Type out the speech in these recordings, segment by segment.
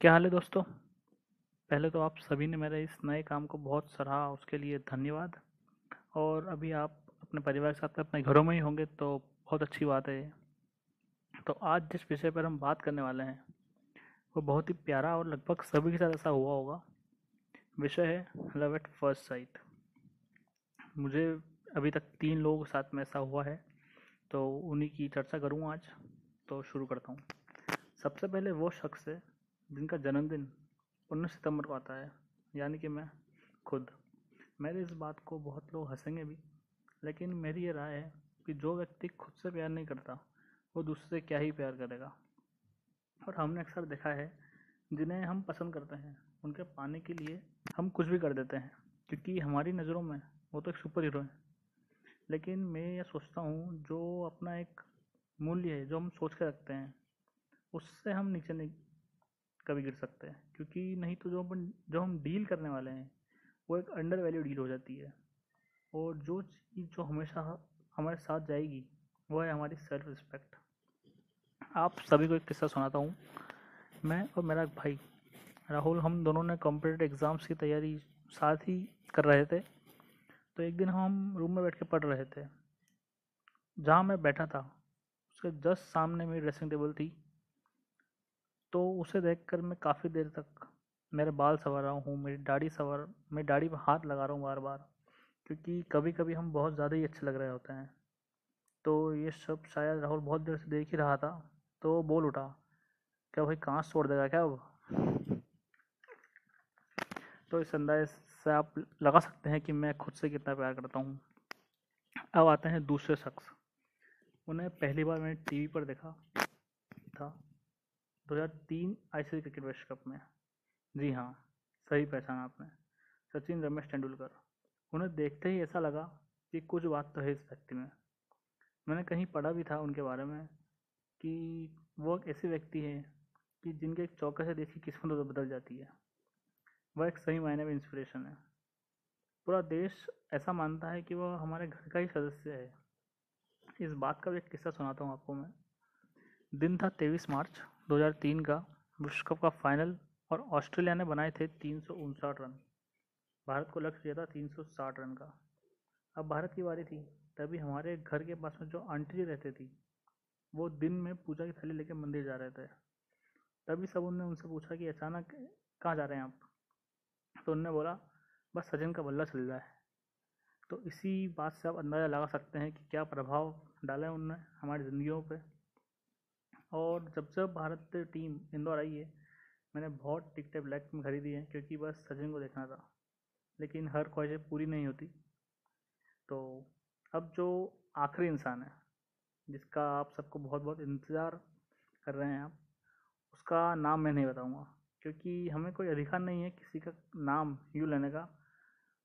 क्या हाल है दोस्तों? पहले तो आप सभी ने मेरे इस नए काम को बहुत सराहा, उसके लिए धन्यवाद। और अभी आप अपने परिवार के साथ अपने घरों में ही होंगे तो बहुत अच्छी बात है तो आज जिस विषय पर हम बात करने वाले हैं, वो बहुत ही प्यारा और लगभग सभी के साथ ऐसा हुआ होगा। विषय है लव एट फ़र्स्ट साइट। मुझे अभी तक तीन लोगों के साथ में ऐसा हुआ है तो उन्हीं की चर्चा करूँ आज तो शुरू करता हूँ। सबसे पहले वो शख्स है जिनका जन्मदिन उन्नीस सितंबर को आता है, यानी कि मैं खुद। मेरे इस बात को बहुत लोग हंसेंगे भी, लेकिन मेरी ये राय है कि जो व्यक्ति खुद से प्यार नहीं करता, वो दूसरे से क्या ही प्यार करेगा? और हमने अक्सर देखा है, जिन्हें हम पसंद करते हैं, उनके पाने के लिए हम कुछ भी कर देते हैं, क्योंकि हमारी नज़रों में वो तो एक सुपर हीरो है। लेकिन मैं ये सोचता हूँ, जो अपना एक मूल्य है, जो हम सोच के रखते हैं, उससे हम नीचे नहीं कभी गिर सकते हैं। क्योंकि नहीं तो जो अपन, जो हम डील करने वाले हैं, वो एक अंडर वैल्यू डील हो जाती है। और जो चीज़ जो हमेशा हमारे साथ जाएगी, वो है हमारी सेल्फ रिस्पेक्ट आप सभी को एक किस्सा सुनाता हूँ। मैं और मेरा भाई, राहुल, हम दोनों ने कॉम्पिटेटिव एग्ज़ाम्स की तैयारी साथ ही कर रहे थे। तो एक दिन हम रूम में बैठ के पढ़ रहे थे। जहाँ मैं बैठा था, उसके जस्ट सामने मेरी ड्रेसिंग टेबल थी। तो उसे देखकर मैं काफ़ी देर तक मेरे बाल संवार रहा हूँ, मेरी दाढ़ी संवार मैं दाढ़ी पर हाथ लगा रहा हूँ बार बार, क्योंकि कभी कभी हम बहुत ज़्यादा ही अच्छे लग रहे होते हैं। तो ये सब शायद राहुल बहुत देर से देख ही रहा था तो बोल उठा, क्या भाई कहाँ छोड़ देगा क्या अब? तो इस अंदाज से आप लगा सकते हैं कि मैं खुद से कितना प्यार करता हूँ। अब आते हैं दूसरे शख्स। उन्हें पहली बार मैंने टीवी पर देखा था। 2003 आईसीसी क्रिकेट विश्व कप में। जी हाँ सही पहचाना आपने। सचिन रमेश तेंदुलकर। उन्हें देखते ही ऐसा लगा कि कुछ बात तो है इस व्यक्ति में। मैंने कहीं पढ़ा भी था उनके बारे में कि वो एक ऐसे व्यक्ति हैं कि जिनके एक चौके से देखी किस्मत तो बदल जाती है। वह एक सही मायने में इंस्पिरेशन है। पूरा देश ऐसा मानता है कि वह हमारे घर का ही सदस्य है। इस बात का भी एक किस्सा सुनाता हूँ आपको मैं। दिन था तेईस मार्च 2003 का। विश्व कप का फाइनल और ऑस्ट्रेलिया ने बनाए थे तीन रन। भारत को लक्ष्य दिया था 360 रन का। अब भारत की बारी थी, तभी हमारे घर के पास में जो आंटी जी रहती थी, वो दिन में पूजा की थैली लेकर मंदिर जा रहे थे। तभी सब उनने उनसे पूछा कि अचानक कहाँ जा रहे हैं आप? तो उनने बोला, बस सचिन का बल्ला चल रहा है। तो इसी बात से आप अंदाज़ा लगा सकते हैं कि क्या प्रभाव डाला है उनने हमारी ज़िंदगियों पे। और जब जब भारत टीम इंदौर आई है, मैंने बहुत टिकटें ब्लैक में खरीदी हैं, क्योंकि बस सचिन को देखना था। लेकिन हर ख्वाहिशें पूरी नहीं होती। तो अब जो आखिरी इंसान है, जिसका आप सबको बहुत बहुत इंतज़ार कर रहे हैं आप, उसका नाम मैं नहीं बताऊँगा, क्योंकि हमें कोई अधिकार नहीं है किसी का नाम यूँ लेने का।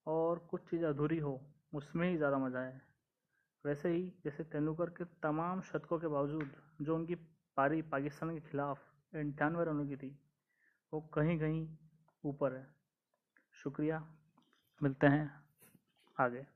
और कुछ चीज़ अधूरी हो, उसमें ही ज़्यादा मज़ा है। वैसे ही जैसे तेंदुलकर के तमाम शतकों के बावजूद, जो उनकी पारी पाकिस्तान के खिलाफ अंठानवे रनों की थी। वो कहीं कहीं ऊपर है। शुक्रिया। मिलते हैं आगे।